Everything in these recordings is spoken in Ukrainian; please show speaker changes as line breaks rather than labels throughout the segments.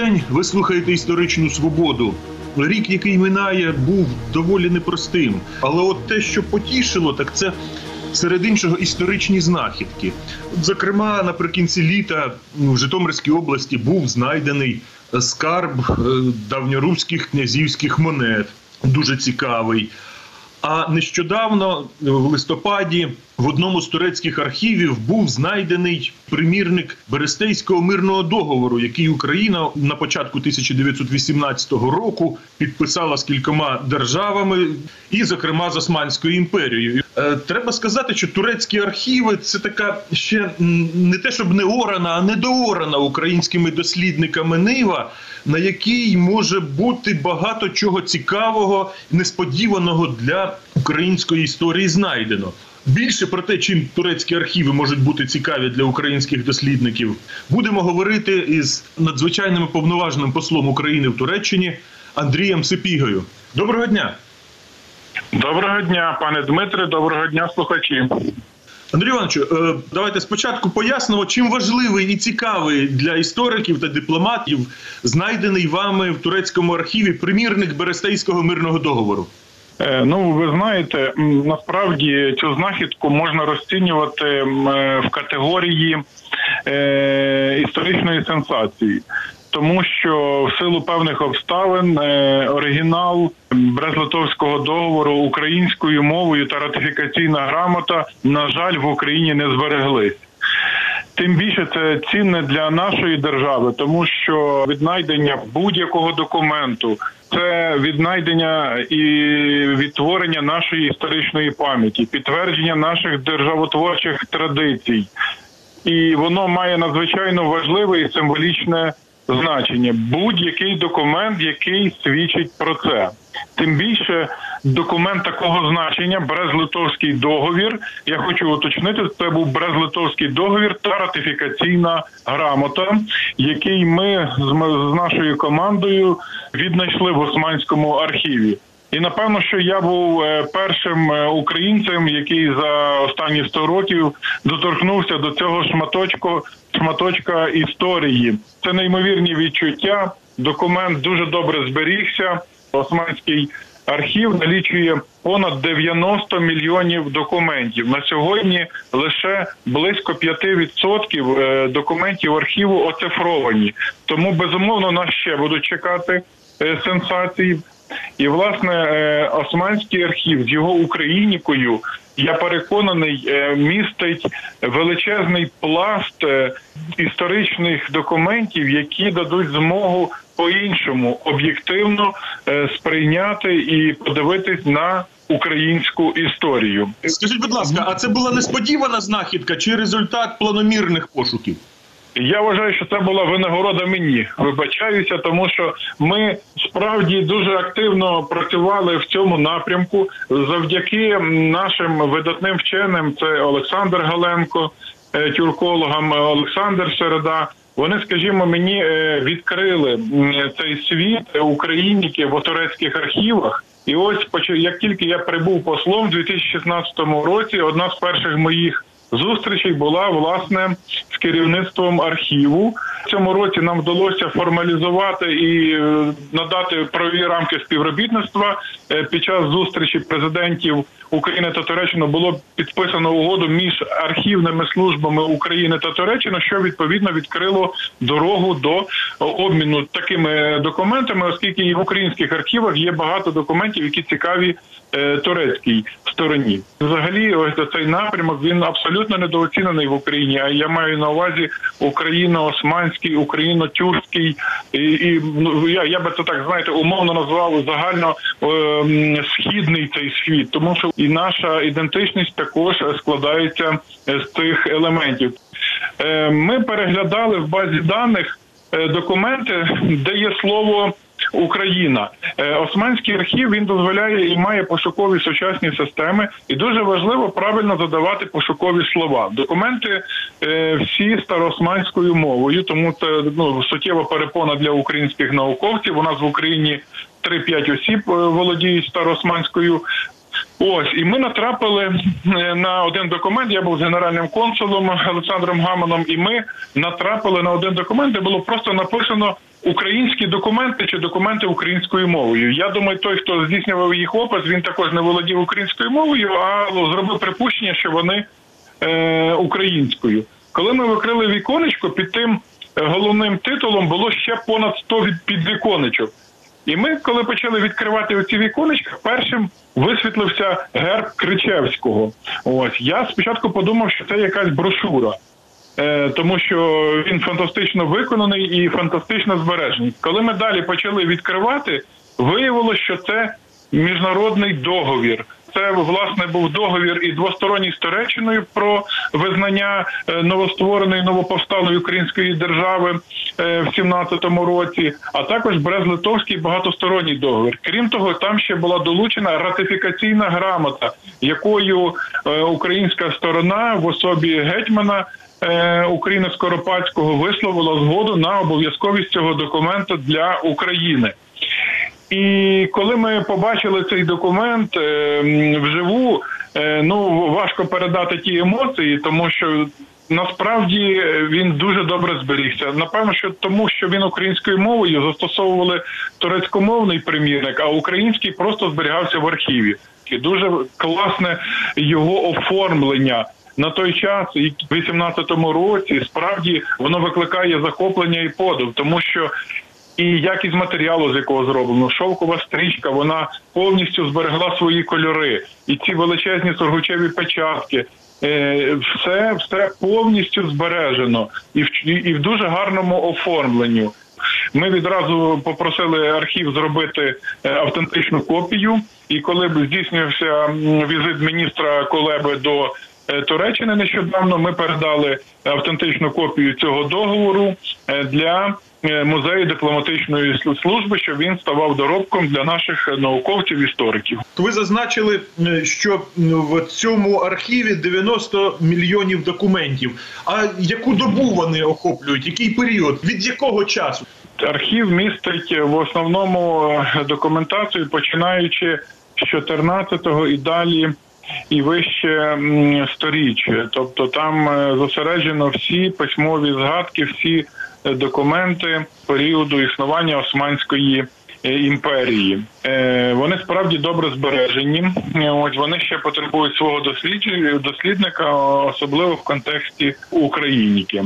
день. Ви слухаєте історичну свободу. Рік, який минає, був доволі непростим. Але от те, що потішило, так це серед іншого історичні знахідки. Зокрема, наприкінці літа в Житомирській області був знайдений скарб е, давньоруських князівських монет. Дуже цікавий. А нещодавно, в листопаді, в одному з турецьких архівів був знайдений примірник Берестейського мирного договору, який Україна на початку 1918 року підписала з кількома державами, і, зокрема, з Османською імперією. Е, треба сказати, що турецькі архіви це така ще не те, щоб не орана, а недоорана українськими дослідниками нива, на якій може бути багато чого цікавого, несподіваного для української історії знайдено. Більше про те, чим турецькі архіви можуть бути цікаві для українських дослідників, будемо говорити із надзвичайним повноважним послом України в Туреччині Андрієм Сипігою. Доброго дня,
Доброго дня, пане Дмитре. Доброго дня, слухачі.
Андрій Івановичу. е, Давайте спочатку пояснимо, чим важливий і цікавий для істориків та дипломатів знайдений вами в турецькому архіві примірник Берестейського мирного договору.
Е, Ну, ви знаєте, насправді цю знахідку можна розцінювати е, в категорії е, історичної сенсації. Тому що в силу певних обставин оригінал Брест-Литовського договору українською мовою та ратифікаційна грамота, на жаль, в Україні не збереглись. Тим більше це цінне для нашої держави, тому що віднайдення будь-якого документу це віднайдення і відтворення нашої історичної пам'яті, підтвердження наших державотворчих традицій, і воно має надзвичайно важливе і символічне значення. Будь-який документ, який свідчить про це. Тим більше документ такого значення, Брест-Литовський договір. Я хочу уточнити, це був Брест-Литовський договір та ратифікаційна грамота, який ми з, з нашою командою віднайшли в Османському архіві. І напевно, що я був е, першим е, українцем, який за останні 100 років доторкнувся до цього шматочку, шматочка історії. Це неймовірні відчуття. Документ дуже добре зберігся. Османський архів налічує понад 90 мільйонів документів. На сьогодні лише близько 5% е, документів архіву оцифровані. Тому безумовно нас ще будуть чекати е, сенсації. І власне е, Османський архів з його українікою, я переконаний, містить величезний пласт історичних документів, які дадуть змогу по-іншому об'єктивно е, сприйняти і подивитись на українську історію.
Скажіть, будь ласка, а це була несподівана знахідка чи результат планомірних пошуків?
Я вважаю, що це була винагорода мені. Вибачаюся, тому що ми справді дуже активно працювали в цьому напрямку завдяки нашим видатним вченим. Це Олександр Галенко, е, тюркологам, Олександр Середа. Вони, скажімо, мені е, відкрили цей світ україніки в турецьких архівах. І ось як тільки я прибув послом в 2016 році, одна з перших моїх зустрічей була власне з керівництвом архіву. В цьому році нам вдалося формалізувати і е, надати правові рамки співробітництва. Е, Під час зустрічі президентів України та Туреччини було підписано угоду між архівними службами України та Туреччини, що відповідно відкрило дорогу до обміну такими документами, оскільки і в українських архівах є багато документів, які цікаві е, турецькій стороні. Взагалі, ось цей напрямок він абсолютно недооцінений в Україні. А я маю на увазі україно-османський, україно-тюркський і, і ну, я, я би це так знаєте умовно назвав загально ем, східний цей світ, тому що і наша ідентичність також складається е, з цих елементів. Е, Ми переглядали в базі даних е, документи, де є слово. Україна, Е, Османський архів він дозволяє і має пошукові сучасні системи, і дуже важливо правильно задавати пошукові слова. Документи е, всі староосманською мовою, тому це ну суттєва перепона для українських науковців. У нас в Україні 3-5 осіб е, володіють староосманською Ось, і ми натрапили на один документ. Я був з генеральним консулом Олександром Гаманом, і ми натрапили на один документ, де було просто написано українські документи чи документи українською мовою. Я думаю, той, хто здійснював їх опис, він також не володів українською мовою, а зробив припущення, що вони е, українською. Коли ми викрили віконечко, під тим е, головним титулом було ще понад 100 від- підвіконечок. І ми, коли почали відкривати оці віконечка, першим висвітлився герб Кричевського. Ось я спочатку подумав, що це якась брошура. Е, тому що він фантастично виконаний і фантастично збережений. Коли ми далі почали відкривати, виявилося, що це міжнародний договір. Це власне був договір і двосторонній з про визнання е, новоствореної новоповсталої української держави е, в 17-му році, а також Брест-Литовський багатосторонній договір. Крім того, там ще була долучена ратифікаційна грамота, якою українська сторона в особі гетьмана е, України Скоропадського висловила згоду на обов'язковість цього документу для України. І коли ми побачили цей документ е, вживу, е, ну важко передати ті емоції, тому що насправді він дуже добре зберігся. Напевно, що тому, що він українською мовою застосовували турецькомовний примірник, а український просто зберігався в архіві. І дуже класне його оформлення. На той час, в 18-му році, справді воно викликає захоплення і подив, тому що і якість матеріалу, з якого зроблено, шовкова стрічка, вона повністю зберегла свої кольори, і ці величезні сургучеві печатки. е, Все, все повністю збережено і в і в дуже гарному оформленню. Ми відразу попросили архів зробити е, автентичну копію. І коли б здійснився візит міністра Колеби до Туреччини нещодавно, ми передали автентичну копію цього договору е, для е, музею дипломатичної служби, щоб він ставав доробком для наших науковців істориків.
Ви зазначили, е, що в цьому архіві 90 мільйонів документів. А яку добу вони охоплюють? Який період? Від якого часу?
Архів містить в основному е, документацію, починаючи з 14-го і далі. І вище м, сторіч, тобто там е, зосереджено всі письмові згадки, всі е, документи періоду існування Османської е, імперії. Вони справді добре збережені. Ось вони ще потребують свого дослідника, особливо в контексті україніки.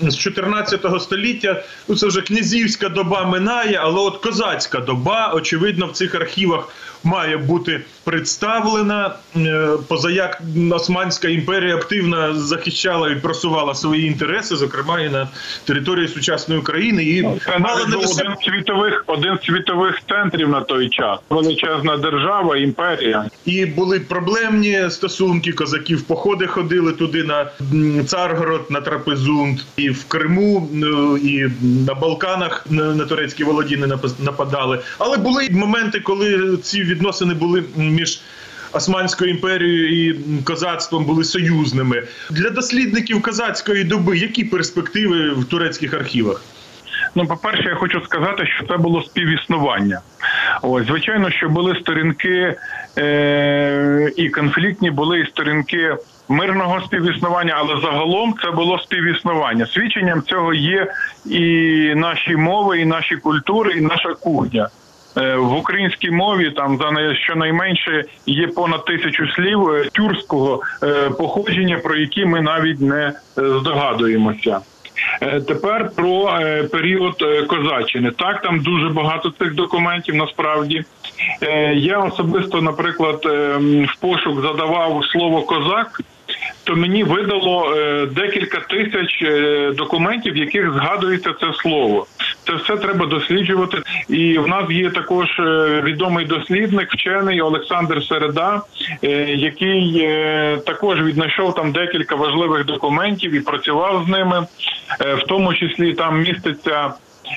З 14 століття ну це вже князівська доба минає, але от козацька доба, очевидно, в цих архівах має бути представлена. Е, Позаяк Османська імперія активно захищала і просувала свої інтереси, зокрема і на території сучасної України, і
Це
мала не лише
один світових один світових центрів на той час. Величезна держава, імперія.
І були проблемні стосунки. Козаки в походи ходили туди на Царгород, на Трапезунд, і в Криму, ну, і на Балканах на, турецькі володіння напас- нападали. Але були моменти, коли ці відносини були між. Османською імперією і козацтвом були союзними для дослідників козацької доби. Які перспективи в турецьких архівах?
Ну, по-перше, я хочу сказати, що це було співіснування. Ось, звичайно, що були сторінки е- і конфліктні, були і сторінки мирного співіснування, але загалом це було співіснування. Свідченням цього є і наші мови, і наші культури, і наша кухня. Е, В українській мові там за най- щонайменше є понад тисячу слів е, тюркського е, походження, про які ми навіть не здогадуємося. Тепер про період козаччини. Так, там дуже багато цих документів. Насправді я особисто, наприклад, е, в пошук задавав слово козак. То мені видало е, декілька тисяч е, документів, в яких згадується це слово. Це все треба досліджувати. І в нас є також е, відомий дослідник, вчений Олександр Середа, який також віднайшов там декілька важливих документів і працював з ними. В тому числі там міститься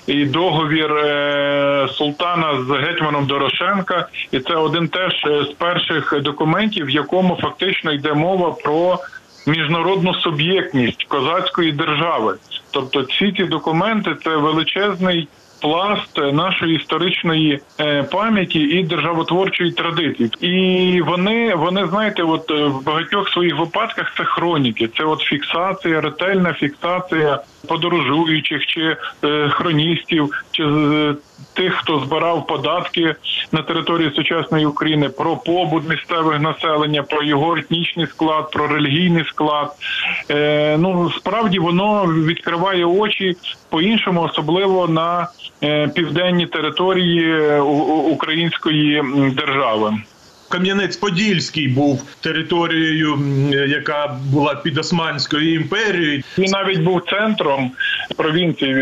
і договір е, султана з гетьманом Дорошенка, і це один теж е, з перших документів, в якому фактично йде мова про міжнародну суб'єктність козацької держави. Тобто, всі ці документи це величезний. Пласт нашої історичної е, пам'яті і державотворчої традиції, і вони, вони знаєте, от е, в багатьох своїх випадках це хроніки, це от фіксація, ретельна фіксація подорожуючих чи е, хроністів, чи з тих, хто збирав податки на території сучасної України, про побут місцевих населення, про його етнічний склад, про релігійний склад. Е, ну справді воно відкриває очі по-іншому, особливо на е, південній території е, української держави.
Кам'янець-Подільський був територією, яка була під Османською імперією.
Він навіть був центром провінції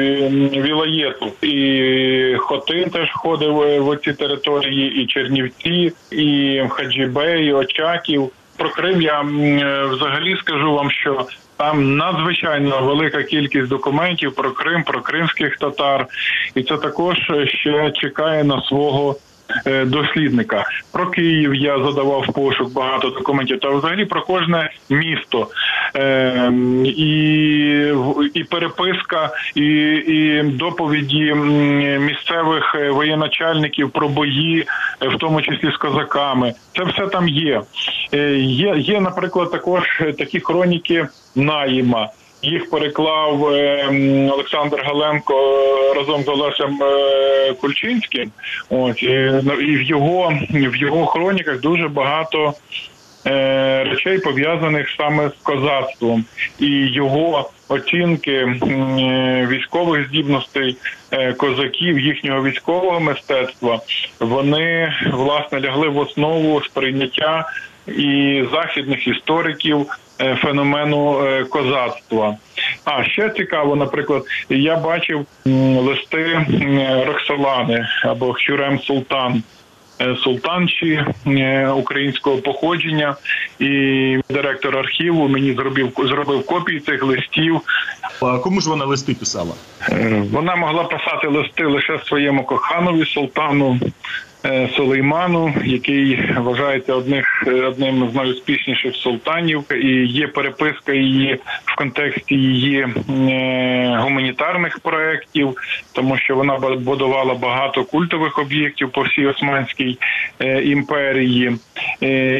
Вілаєту. І Хотин теж входив е, в ці території, і Чернівці, і Хаджібей, і Очаків. Про Крим я е, взагалі скажу вам, що там надзвичайно велика кількість документів про Крим, про кримських татар, і це також ще чекає на свого дослідника. Про Київ я задавав пошук багато документів, та взагалі про кожне місто. Е, і, і переписка, і, і доповіді місцевих е, воєначальників про бої, е, в тому числі з козаками. Це все там є. Е, Є, є, наприклад, також е, такі хроніки Наїма. Їх переклав е, Олександр Галенко е, разом з Олесем е, Кульчинським. От і, ну, і в його в його хроніках дуже багато речей пов'язаних саме з козацтвом і його оцінки військових здібностей козаків, їхнього військового мистецтва. Вони власне лягли в основу сприйняття і західних істориків феномену е, козацтва. А ще цікаво, наприклад, я бачив листи Роксолани або Хюрем Султан. е, Султанші е, українського походження, і директор архіву мені зробив зробив копії цих листів.
А кому ж вона листи писала?
Е, Вона могла писати листи лише своєму коханові султану е, Сулейману, який вважається одних, одним з найуспішніших султанів, і є переписка її в контексті її е, гуманітарних проєктів, тому що вона будувала багато культових об'єктів по всій Османській е, імперії,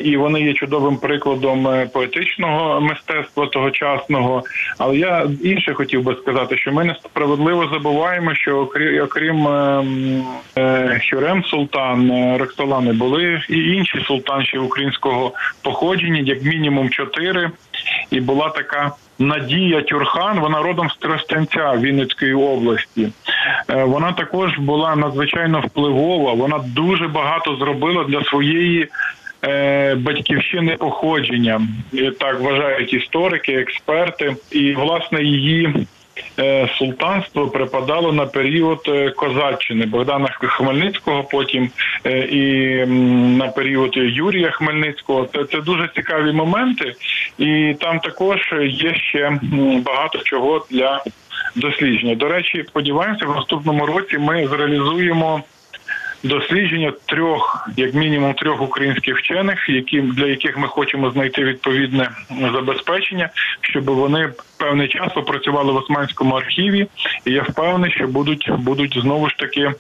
і вони є чудовим прикладом поетичного мистецтва тогочасного. Але я інше хотів би сказати, що ми несправедливо забуваємо, що окрі- окрім е, м, е, Хюрем Султан е, Роксолани були і інші султанші українського походження, як мінімум чотири, і була така. Надія Тюрхан, вона родом з Тростянця Вінницької області. Е, Вона також була надзвичайно впливова. Вона дуже багато зробила для своєї е, батьківщини походження. Так вважають історики, експерти. І власне її султанство припадало на період е, козаччини Богдана Хмельницького, потім е, і на період Юрія Хмельницького. Це, це дуже цікаві моменти, і там також є ще багато чого для дослідження. До речі, сподіваємося, в наступному році ми зреалізуємо дослідження трьох, як мінімум, трьох українських вчених, які для яких ми хочемо знайти відповідне забезпечення, щоб вони певний час попрацювали в Османському архіві. І я впевнений, що будуть будуть знову ж таки.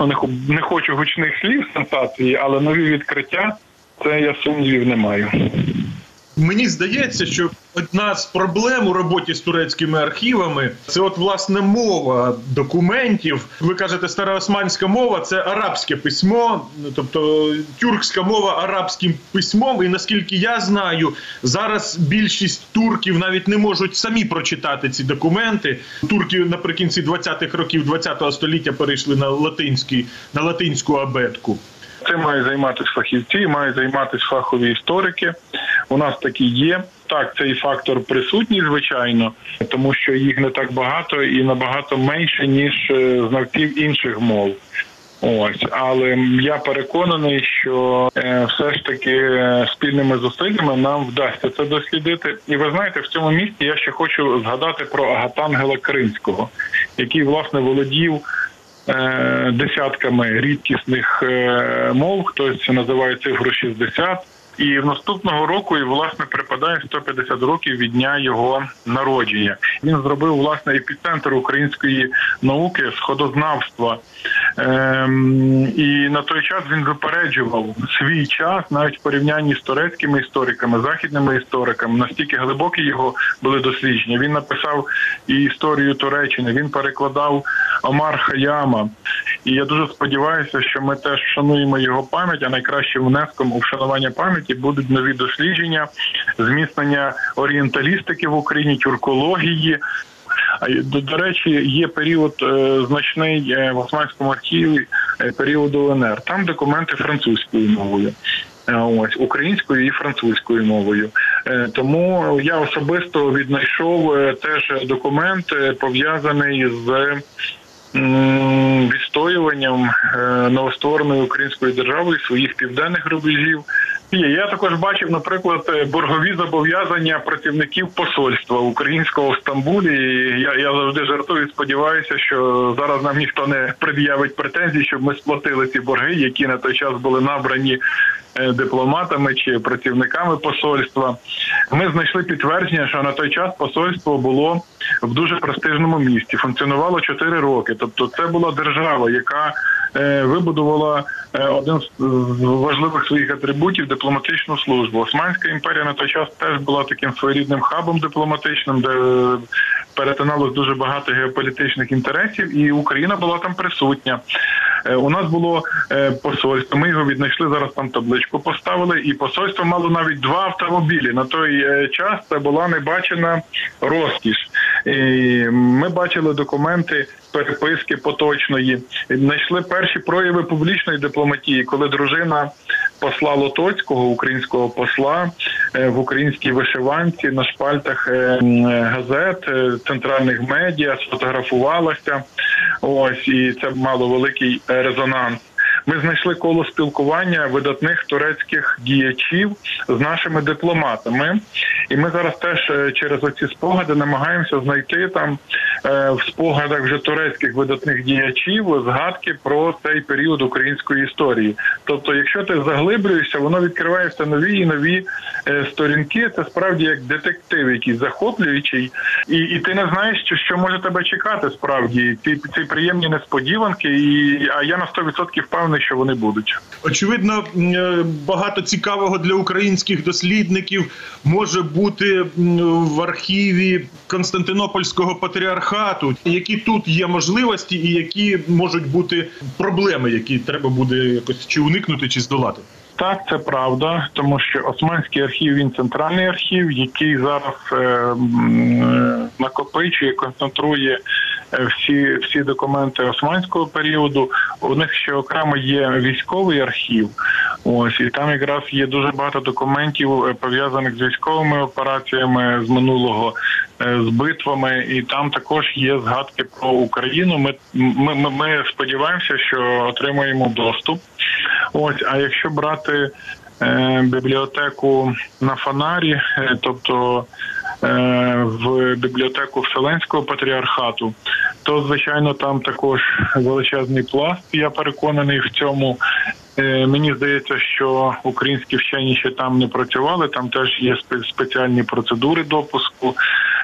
Ну, не, не хочу гучних слів сенсації, але нові відкриття це я сумнівів не маю.
Мені здається, що одна з проблем у роботі з турецькими архівами це от власне мова документів. Ви кажете, староосманська мова це арабське письмо, тобто тюркська мова арабським письмом. І наскільки я знаю, зараз більшість турків навіть не можуть самі прочитати ці документи. Турки наприкінці 20-х років 20-го століття перейшли на латинський на латинську абетку.
Цим мають займатися фахівці, мають займатися фахові історики. У нас такі є. Так, цей фактор присутній, звичайно, тому що їх не так багато і набагато менше ніж е, знавців інших мов. Ось, але я переконаний, що е, все ж таки е, спільними зусиллями нам вдасться це дослідити. І ви знаєте, в цьому місці я ще хочу згадати про Агатангела Кримського, який власне володів е, десятками рідкісних е, мов. Хтось називає цифру 60. І в наступного року і власне припадає 150 років від дня його народження. Він зробив власне епіцентр української науки, сходознавства Ем, і на той час він випереджував свій час навіть в порівнянні з турецькими істориками, західними істориками. Настільки глибокі його були дослідження. Він написав і історію Туреччини. Він перекладав Омар Хаяма. І я дуже сподіваюся, що ми теж вшануємо його пам'ять, а найкращим внеском у вшанування пам'яті будуть нові дослідження, зміцнення орієнталістики в Україні, тюркології. До, до речі, є період е, значний е, в Османському архіві е, періоду ЛНР. Там документи французькою мовою. Е, Ось українською і французькою мовою, Е, тому я особисто віднайшов е, теж документ пов'язаний з відстоюванням е, новоствореної української держави своїх південних рубежів. Я також бачив, наприклад, е, боргові зобов'язання працівників посольства українського в Стамбулі. І Я, я завжди жартую. Сподіваюся, що зараз нам ніхто не пред'явить претензій, щоб ми сплатили ці борги, які на той час були набрані дипломатами чи працівниками посольства. Ми знайшли підтвердження, що на той час посольство було в дуже престижному місті. Функціонувало 4 роки. Тобто, це була держава, яка е, вибудувала е, один з важливих своїх атрибутів дипломатичну службу. Османська імперія на той час теж була таким своєрідним хабом дипломатичним, де е, перетиналось дуже багато геополітичних інтересів, і Україна була там присутня. Е, У нас було е, посольство. Ми його віднайшли зараз. Там табличку поставили, і посольство мало навіть два автомобілі. На той е, час це була небачена розкіш. Ми бачили документи переписки поточної. Знайшли перші прояви публічної дипломатії, коли дружина посла Лотоцького, українського посла е, в українській вишиванці на шпальтах е, е, газет, центральних медіа сфотографувалася. Ось і це мало великий резонанс. Ми знайшли коло спілкування видатних турецьких діячів з нашими дипломатами, і ми зараз теж е, через оці спогади намагаємося знайти там в спогадах вже турецьких видатних діячів згадки про цей період української історії. Тобто, якщо ти заглиблюєшся, воно відкриває все нові і нові е, сторінки. Це справді як детектив, якийсь захоплюючий, і, і ти не знаєш, що, що може тебе чекати. Справді ці, ці приємні несподіванки, і а я на 100% впевнений, що вони будуть.
Очевидно, е, багато цікавого для українських дослідників може бути в архіві Константинопольського патріархату. Які тут є можливості, і які можуть бути проблеми, які треба буде якось чи уникнути, чи здолати.
Так, це правда, тому що Османський архів він центральний архів, який зараз е, е, накопичує, концентрує е, всі, всі документи османського періоду. У них ще окремо є військовий архів. Ось і там якраз є дуже багато документів е, пов'язаних з військовими операціями з минулого, е, з битвами, і там також є згадки про Україну. Ми, ми, ми, сподіваємося, що отримаємо доступ. Ось, а якщо брати е, бібліотеку на фонарі, е, тобто е, в бібліотеку Вселенського патріархату, то звичайно там також величезний пласт. Я переконаний в цьому. Е, Мені здається, що українські вчені ще там не працювали. Там теж є спеціальні процедури допуску.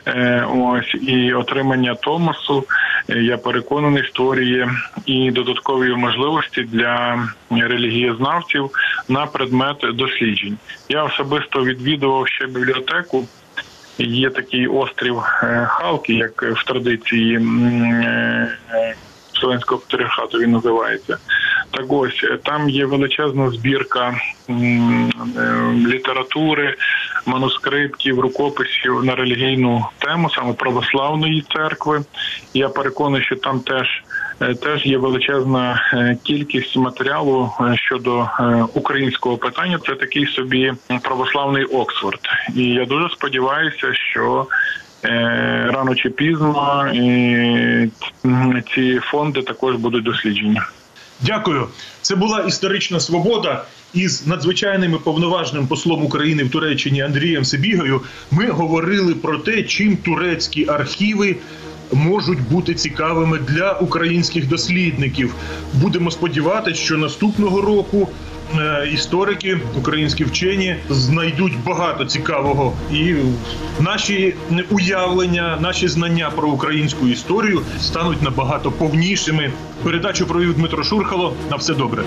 Е, Ось і отримання Томасу. е, Я переконаний, створює і додаткові можливості для релігієзнавців на предмет досліджень. Я особисто відвідував ще бібліотеку. Є такий острів Халки, як в традиції Вселенського патріархату він називається. Ось там є величезна збірка е, літератури, манускриптів, рукописів на релігійну тему, саме православної церкви. Я переконаний, що там теж. е, Теж є величезна е, кількість матеріалу щодо українського питання. Це такий собі православний Оксфорд, і я дуже сподіваюся, що рано чи пізно ці фонди також будуть досліджені.
Дякую. Це була історична свобода. Із надзвичайним і повноважним послом України в Туреччині Андрієм Сибігою ми говорили про те, чим турецькі архіви можуть бути цікавими для українських дослідників. Будемо сподіватися, що наступного року історики, українські вчені знайдуть багато цікавого, і наші уявлення, наші знання про українську історію стануть набагато повнішими. Передачу провів Дмитро Шурхало. На все добре.